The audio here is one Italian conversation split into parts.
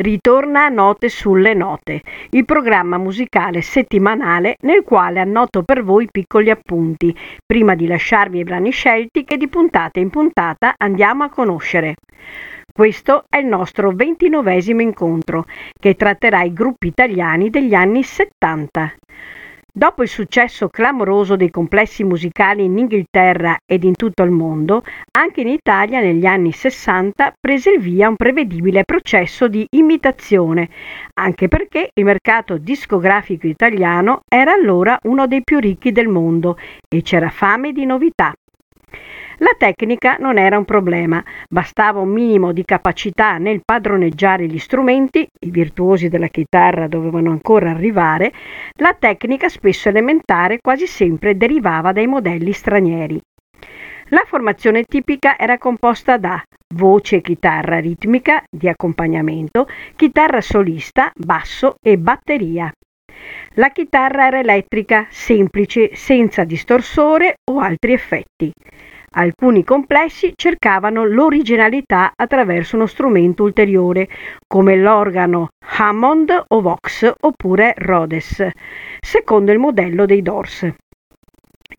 Ritorna a Note sulle Note, il programma musicale settimanale nel quale annoto per voi piccoli appunti, prima di lasciarvi i brani scelti che di puntata in puntata andiamo a conoscere. Questo è il nostro ventinovesimo incontro, che tratterà i gruppi italiani degli anni 70. Dopo il successo clamoroso dei complessi musicali in Inghilterra ed in tutto il mondo, anche in Italia negli anni Sessanta prese il via un prevedibile processo di imitazione, anche perché il mercato discografico italiano era allora uno dei più ricchi del mondo e c'era fame di novità. La tecnica non era un problema, bastava un minimo di capacità nel padroneggiare gli strumenti, i virtuosi della chitarra dovevano ancora arrivare, la tecnica spesso elementare quasi sempre derivava dai modelli stranieri. La formazione tipica era composta da voce e chitarra ritmica di accompagnamento, chitarra solista, basso e batteria. La chitarra era elettrica, semplice, senza distorsore o altri effetti. Alcuni complessi cercavano l'originalità attraverso uno strumento ulteriore, come l'organo Hammond o Vox oppure Rhodes, secondo il modello dei Doors.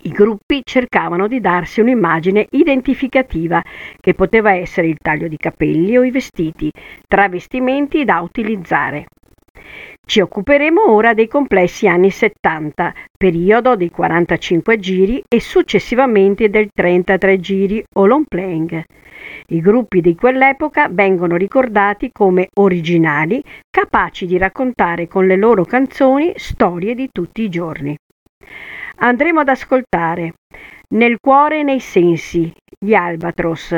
I gruppi cercavano di darsi un'immagine identificativa, che poteva essere il taglio di capelli o i vestiti, travestimenti da utilizzare. Ci occuperemo ora dei complessi anni 70, periodo dei 45 giri e successivamente del 33 giri o long playing. I gruppi di quell'epoca vengono ricordati come originali, capaci di raccontare con le loro canzoni storie di tutti i giorni. Andremo ad ascoltare Nel cuore e nei sensi, gli Albatros,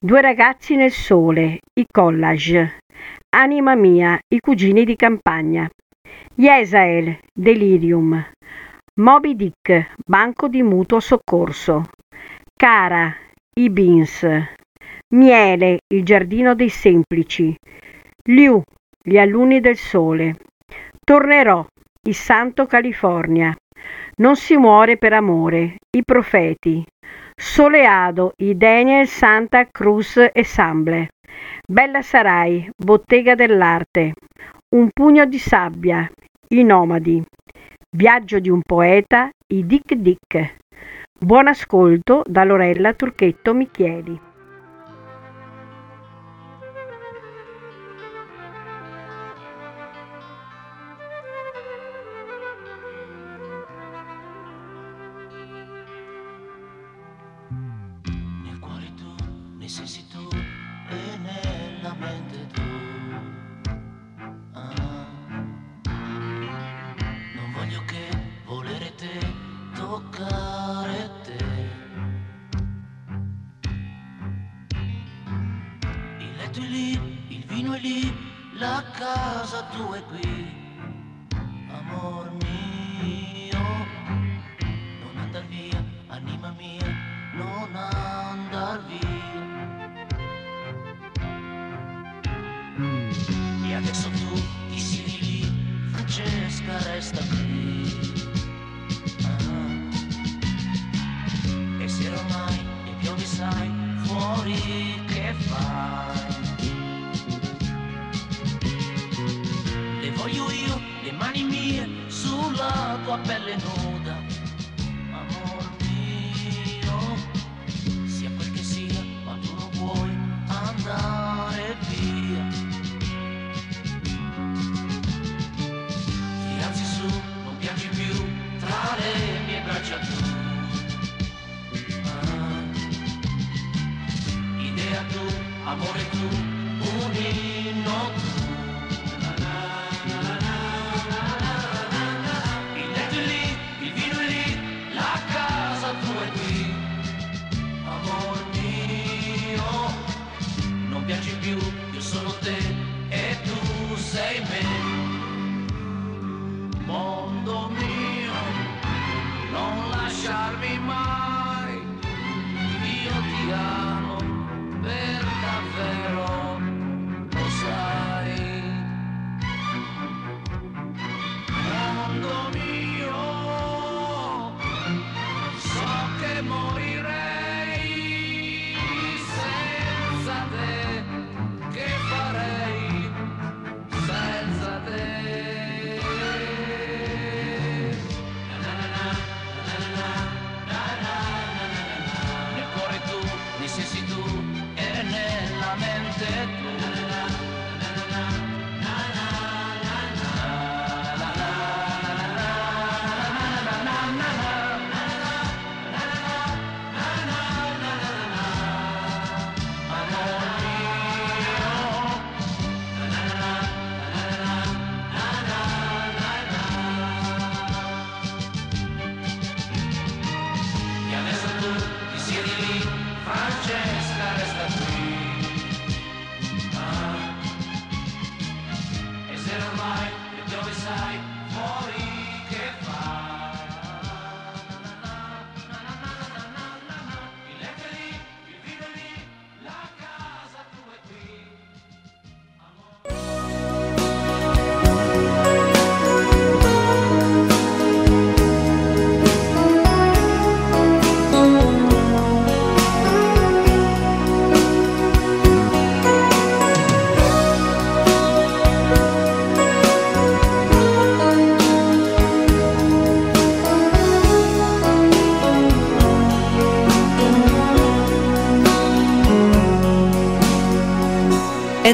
Due ragazzi nel sole, i Collage, Anima mia, i cugini di campagna. Yesael, Delirium. Moby Dick, banco di mutuo soccorso. Cara, i Beans. Miele, il giardino dei semplici. Liu, gli alunni del sole. Tornerò, il santo California. Non si muore per amore, i profeti. Soleado, i Daniel Santa Cruz Ensemble. Bella sarai, bottega dell'arte, un pugno di sabbia, i nomadi, viaggio di un poeta, i Dick Dick. Buon ascolto da Lorella Turchetto Michieli. casa tu è qui, amor mio. Non andar via, anima mia, non andar via. E adesso tu ti siedi lì, Francesca resta qui. Ah. E se ormai e piove sai fuori che fai? belly no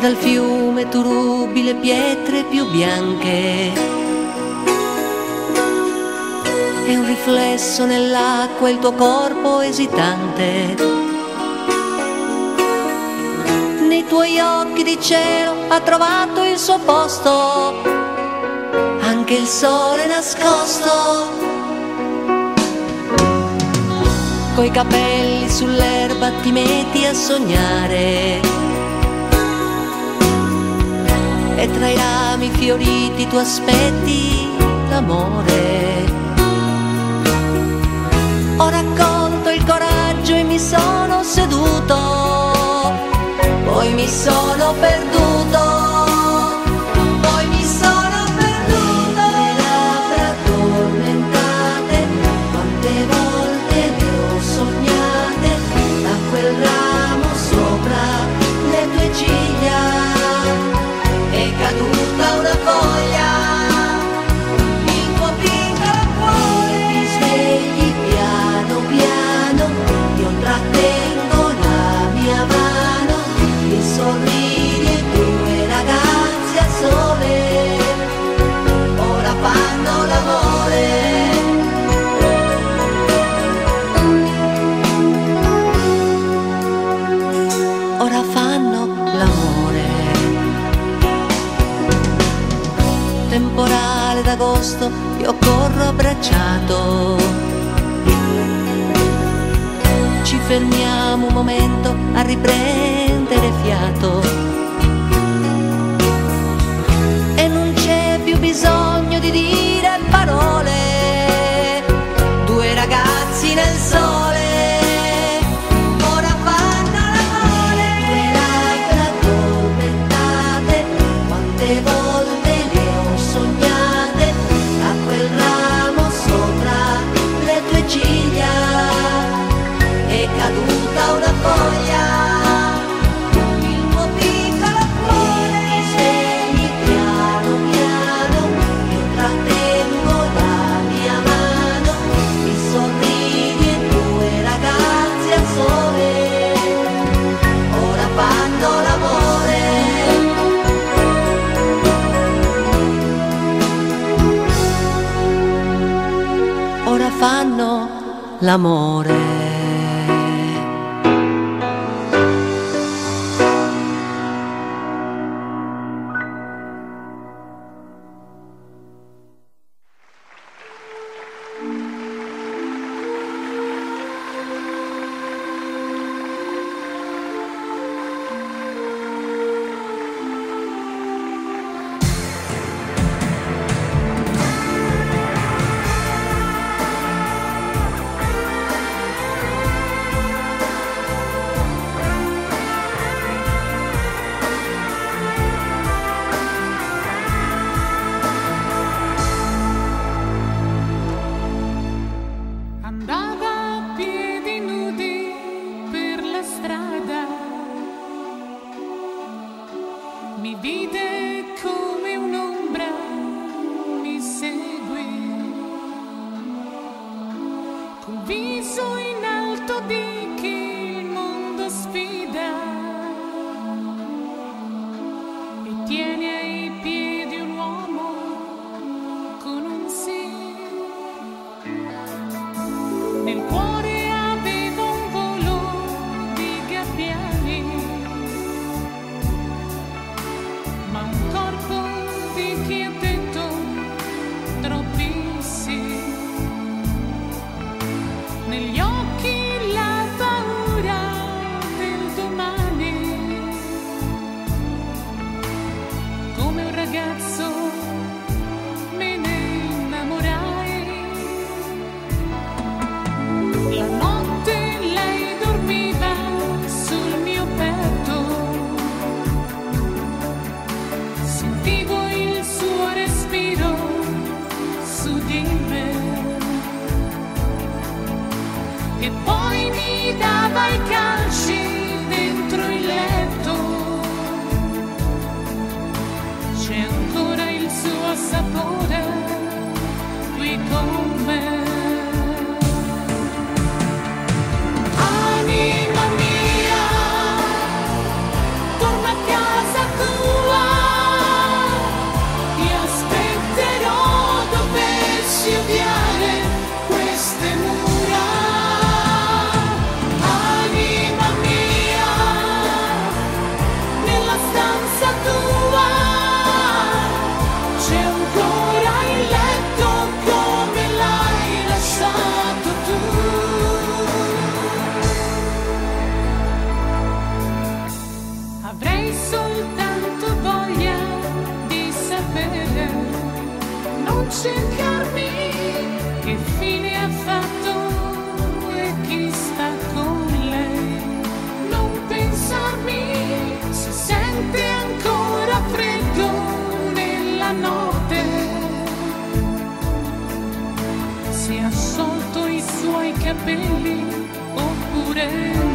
dal fiume tu rubi le pietre più bianche. E un riflesso nell'acqua il tuo corpo esitante. Nei tuoi occhi di cielo ha trovato il suo posto, anche il sole nascosto. Coi capelli sull'erba ti metti a sognare e tra i rami fioriti tu aspetti l'amore. Ho raccolto il coraggio e mi sono seduto, poi mi sono perduto. Abbracciato. Ci fermiamo un momento a riprendere fiato. E non c'è più bisogno di dire l'amore. change.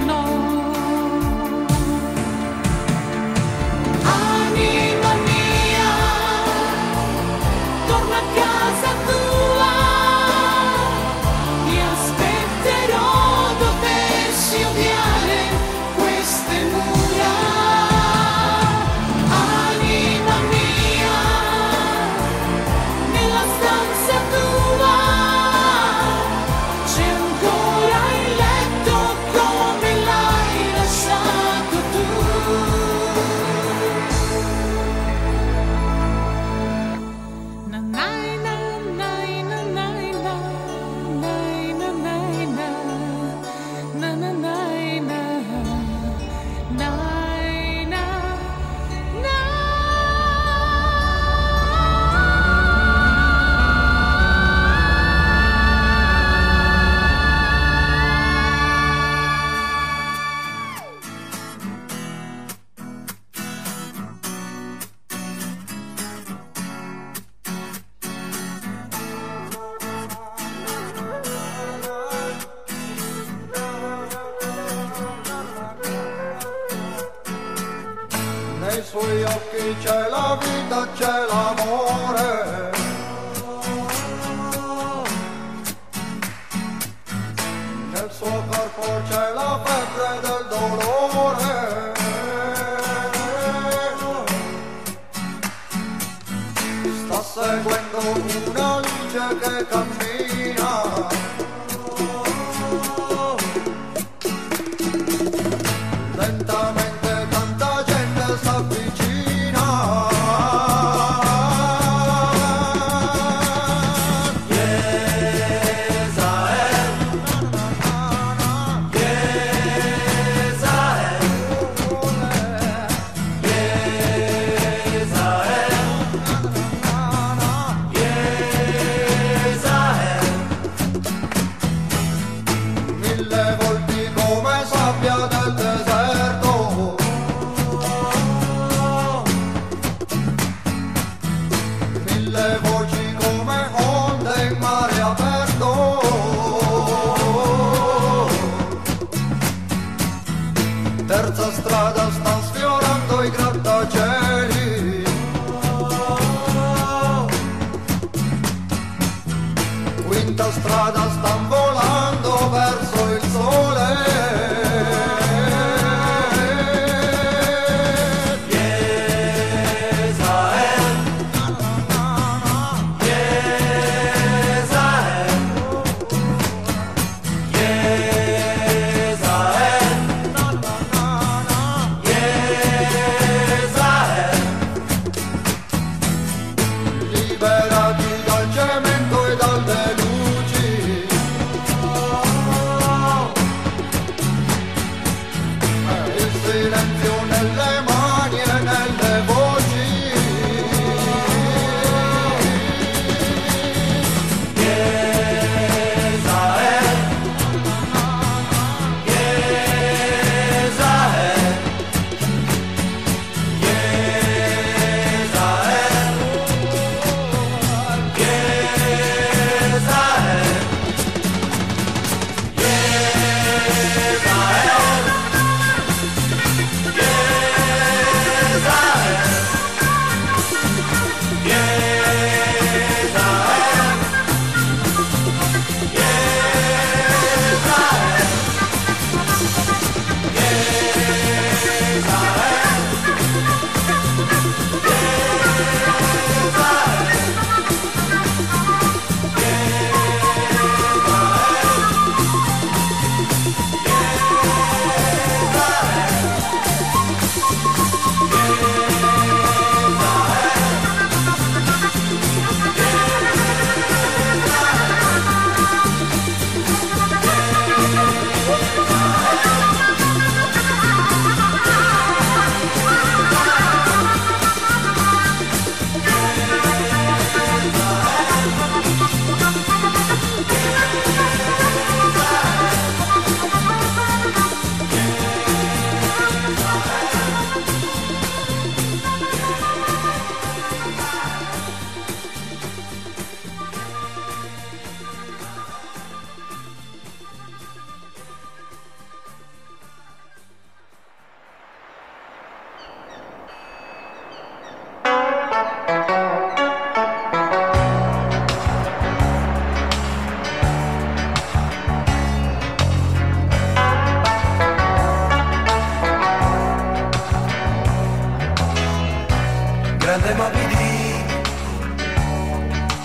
grande Moby Dick,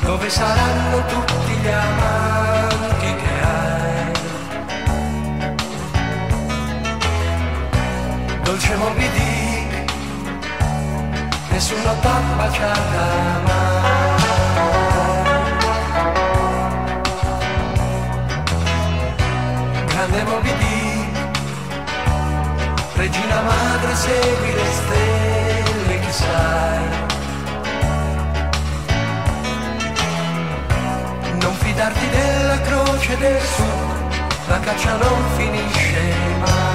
dove saranno tutti gli amanti che hai. Dolce Moby Dick, nessuno t'ha baciata mai. Grande Moby Dick, regina madre segui le stelle sai. Non fidarti della croce del sud, la caccia non finisce mai.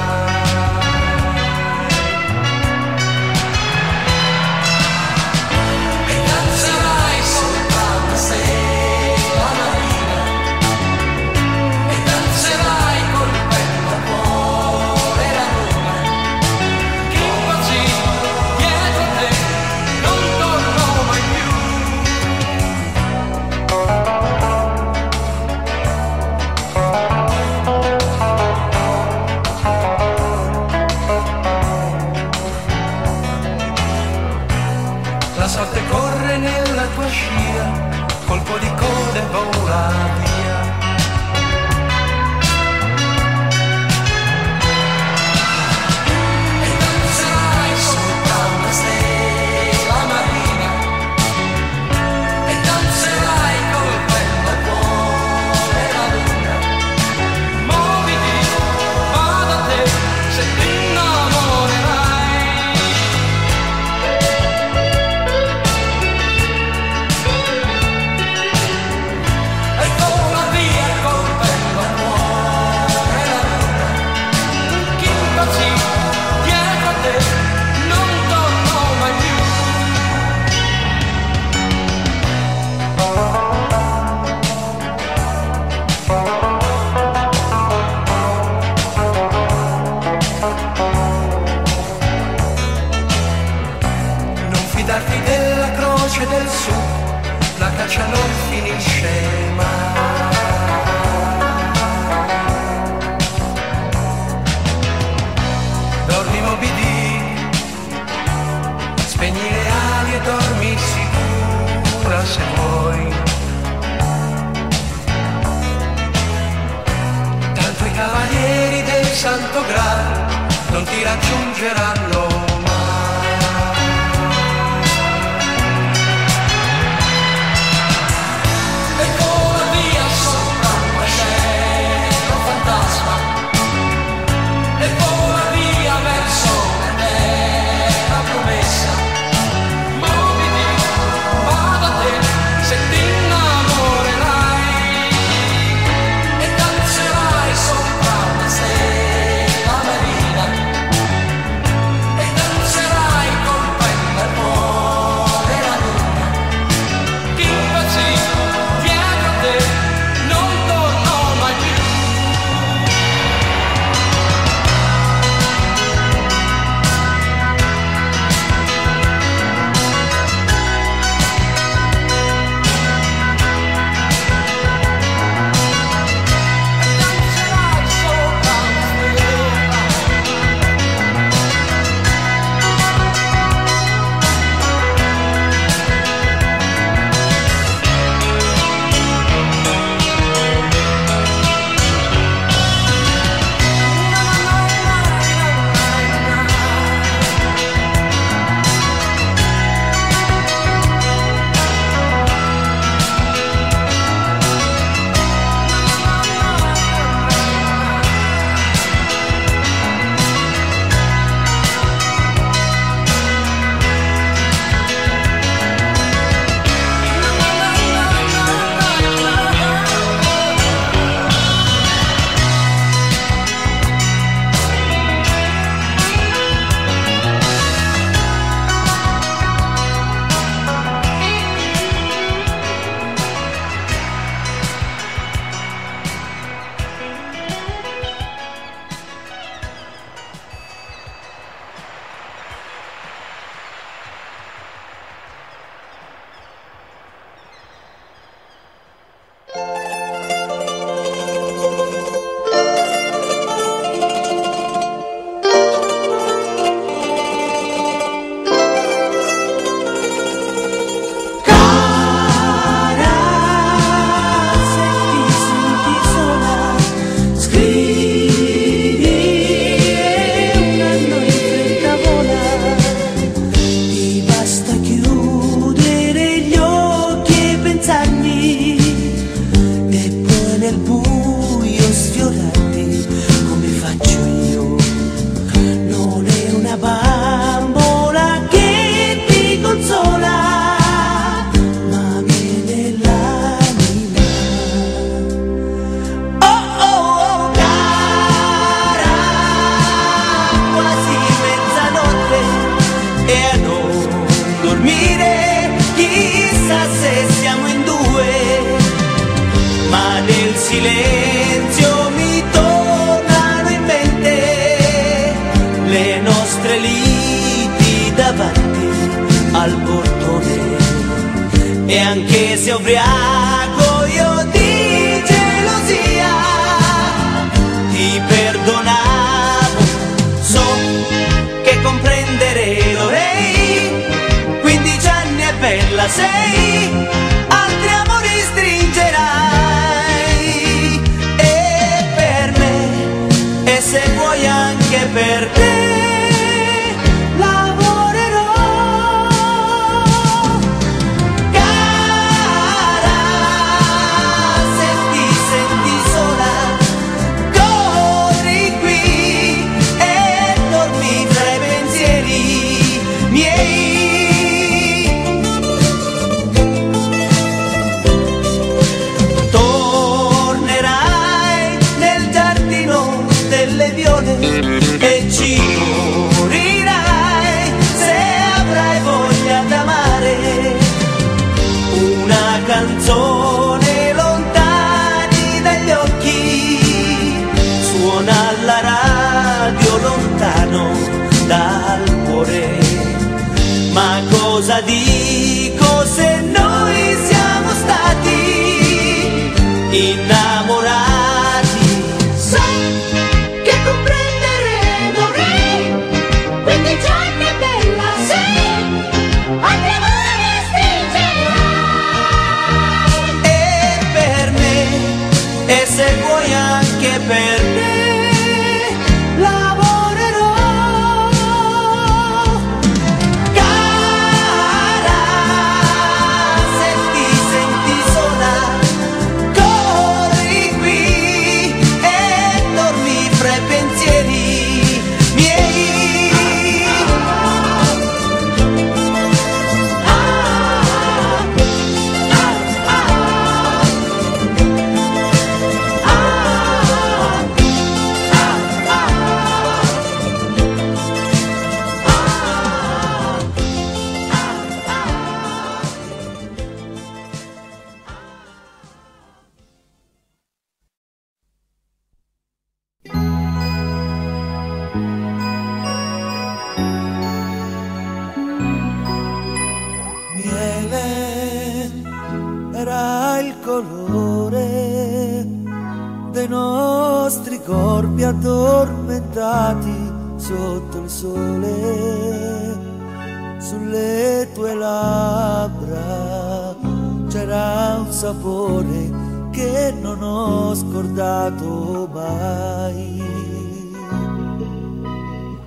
non ho scordato mai.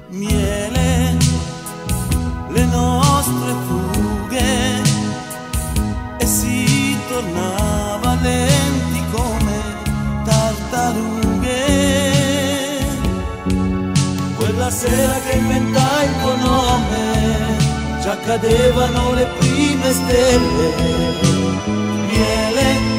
Miele, le nostre fughe, e si tornava lenti come tartarughe. Quella sera che inventai il tuo nome, già cadevano le prime stelle. Miele,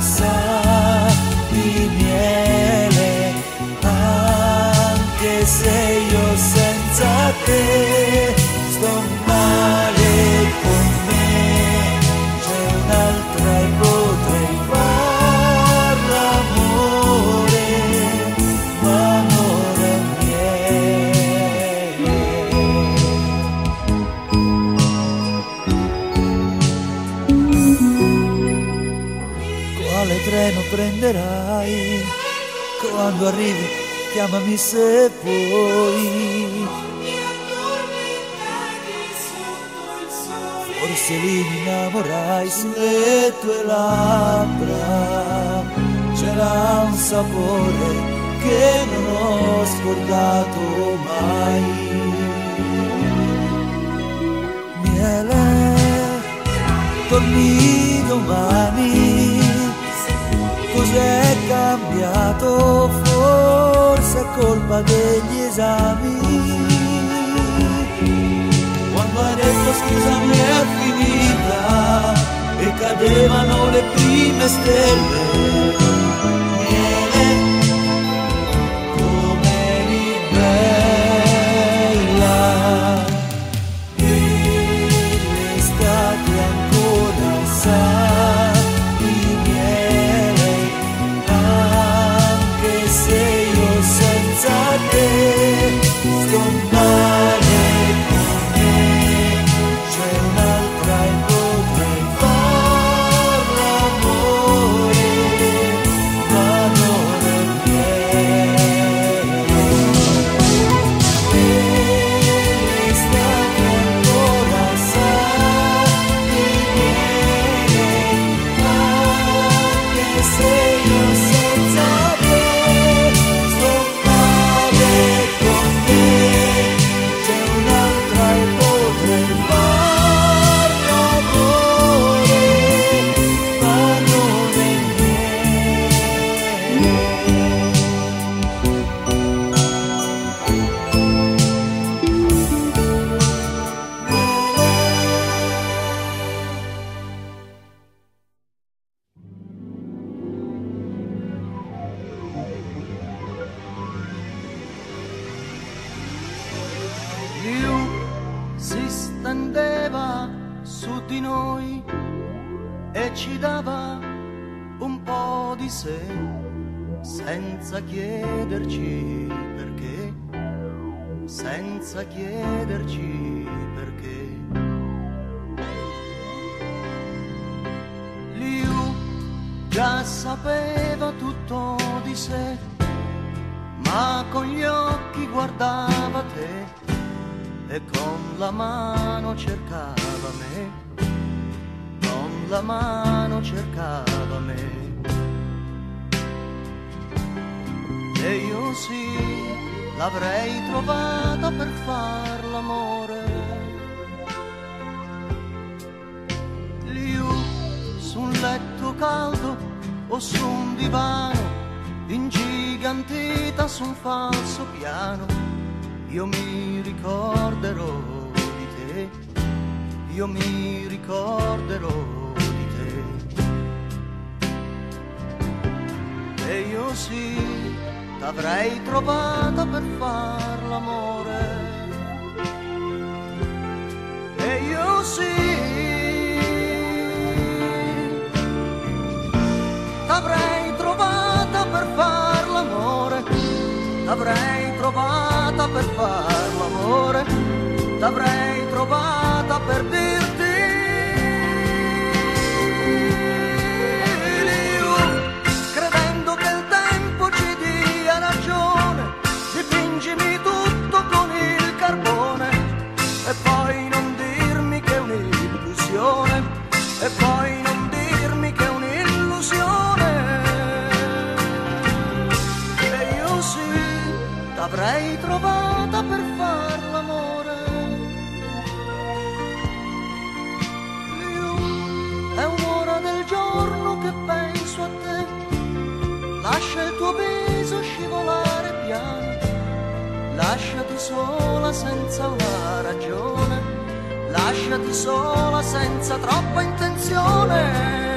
sun. quando arrivi chiamami se puoi. Forse lì mi innamorai sulle tue labbra, c'era un sapore che non ho scordato mai. Miele, torni domani cos'è cambiato, forse è colpa degli esami. Quando hai detto scusami è finita e cadevano le prime stelle sapeva tutto di sé, ma con gli occhi guardava te e con la mano cercava me, con la mano cercava me. E io sì, l'avrei trovata per far l'amore. Liu su un letto caldo o su un divano, ingigantita su un falso piano, io mi ricorderò di te, io mi ricorderò di te. E io sì, t'avrei trovata per far l'amore. E io sì trovata per far l'amore, l'avrei trovata sola senza una ragione, lasciati sola senza troppa intenzione.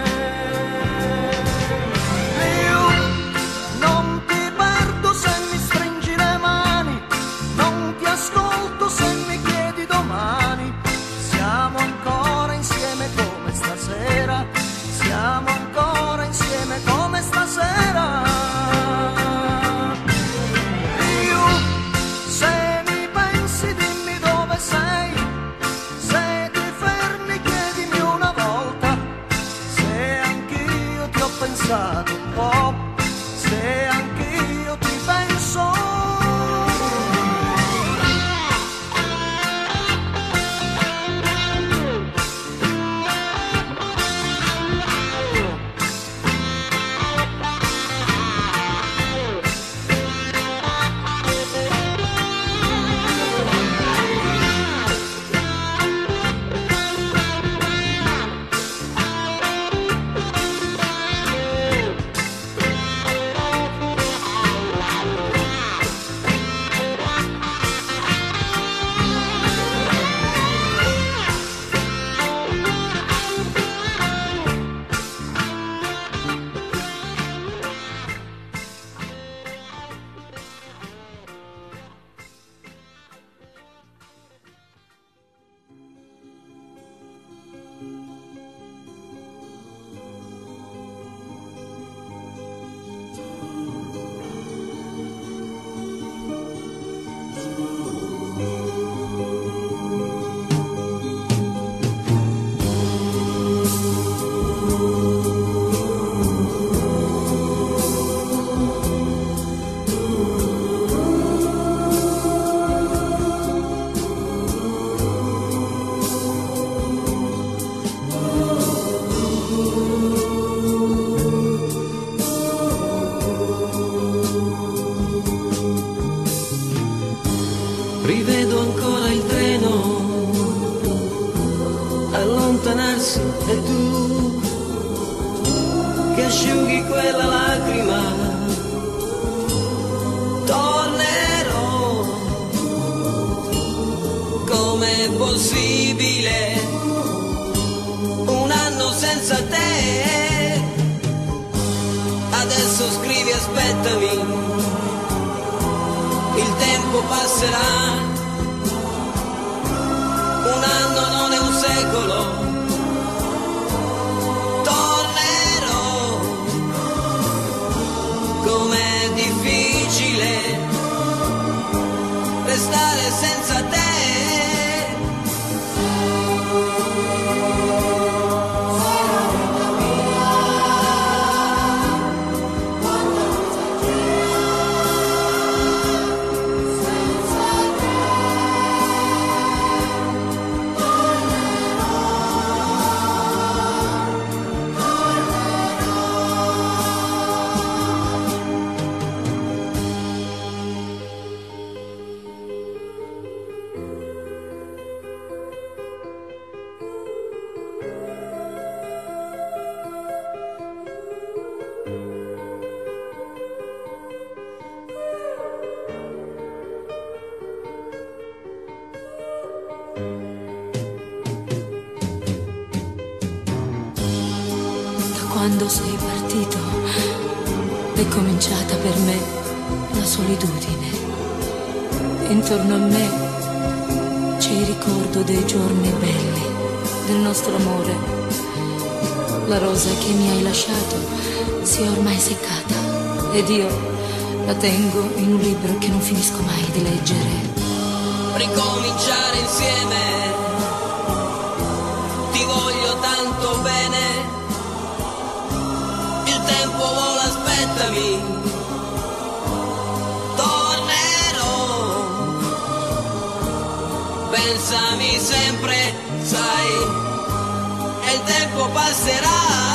Solitudine. Intorno a me c'è il ricordo dei giorni belli, del nostro amore. La rosa che mi hai lasciato si è ormai seccata ed io la tengo in un libro che non finisco mai di leggere. Ricominciare insieme. Ti voglio tanto bene. Il tempo vola, aspettami. Pensami sempre, sai. E il tempo passerà.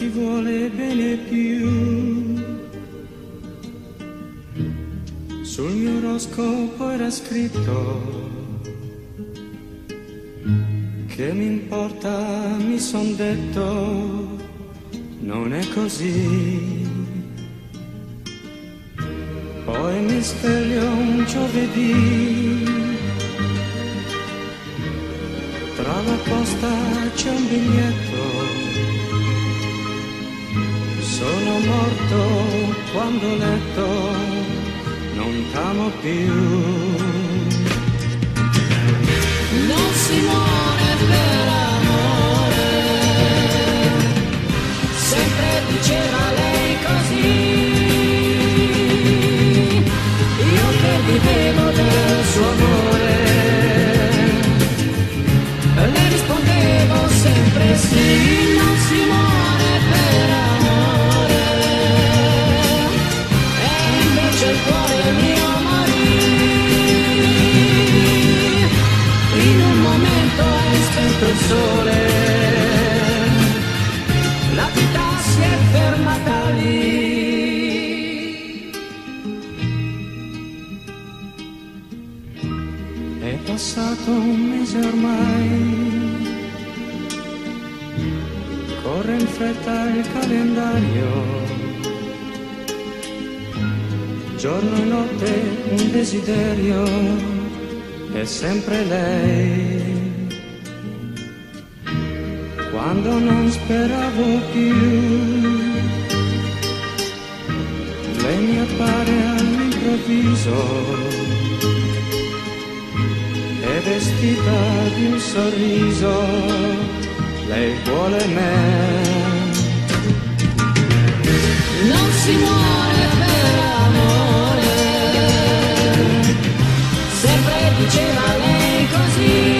Ti vuole bene più. Sul mio oroscopo era scritto che mi importa, mi son detto, non è così. Poi mi sveglio un giovedì, tra la posta c'è un biglietto. Quando letto, non t'amo più. Non si muore per amore, sempre diceva lei così. Io che vivevo del suo amore, le rispondevo sempre sì, non si muore il sole, la vita si è fermata lì. È passato un mese ormai, corre in fretta il calendario, giorno e notte un desiderio, è sempre lei. Quando non speravo più. Lei mi appare all'improvviso, è vestita di un sorriso, lei vuole me. Non si muore per amore, sempre diceva lei così.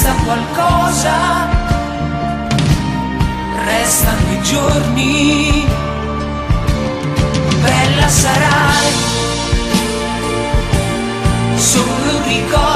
resta qualcosa, restano i giorni, bella sarai, solo un ricordo.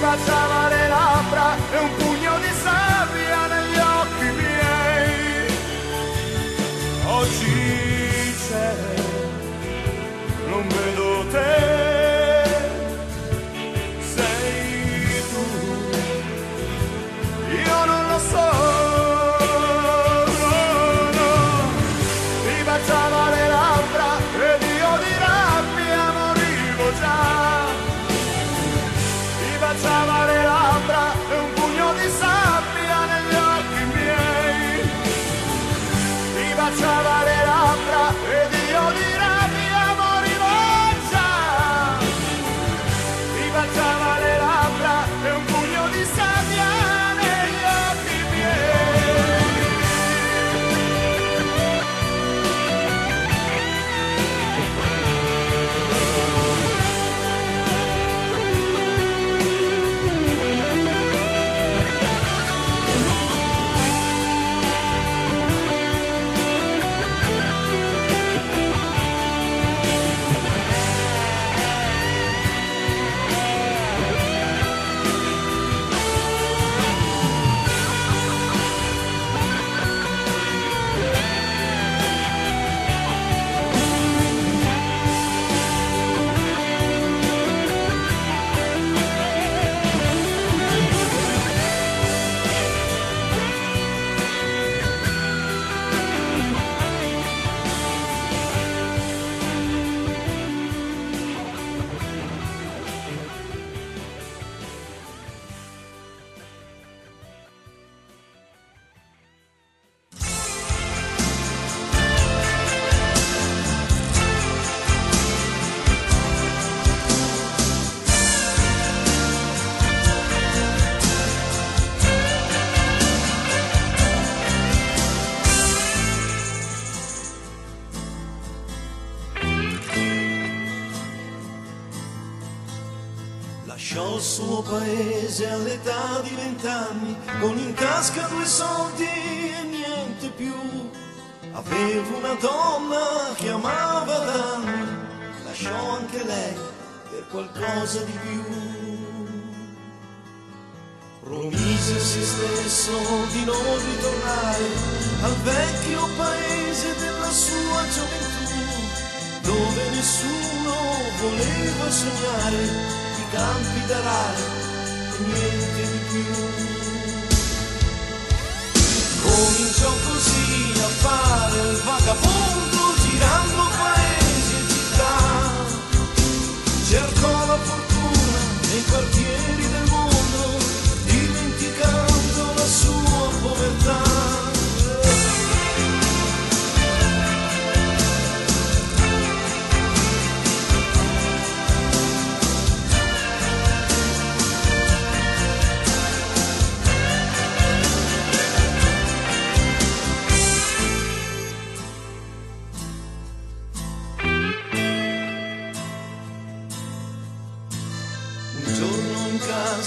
balzava le labbra e un pugno di sabbia negli occhi miei. Oggi c'è, non vedo te. Paese all'età di vent'anni, con in tasca due soldi e niente più. Avevo una donna che amava da lasciò anche lei per qualcosa di più. Promise a se stesso di non ritornare al vecchio paese della sua gioventù, dove nessuno voleva sognare campi d'arare e niente di più. Cominciò così a fare il vagabondo girando paesi e città. Cercò la fortuna nei quartieri del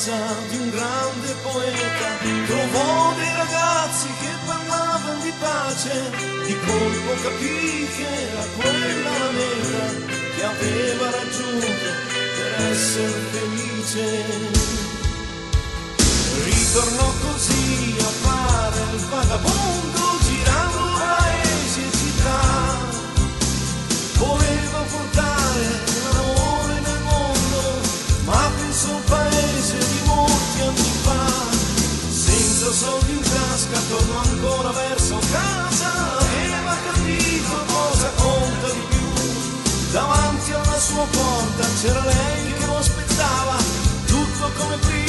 casa di un grande poeta trovò dei ragazzi che parlavano di pace, di colpo capì che era quella la meta che aveva raggiunto per essere felice. Ritornò così a fare porta c'era lei che lo aspettava, tutto come prima.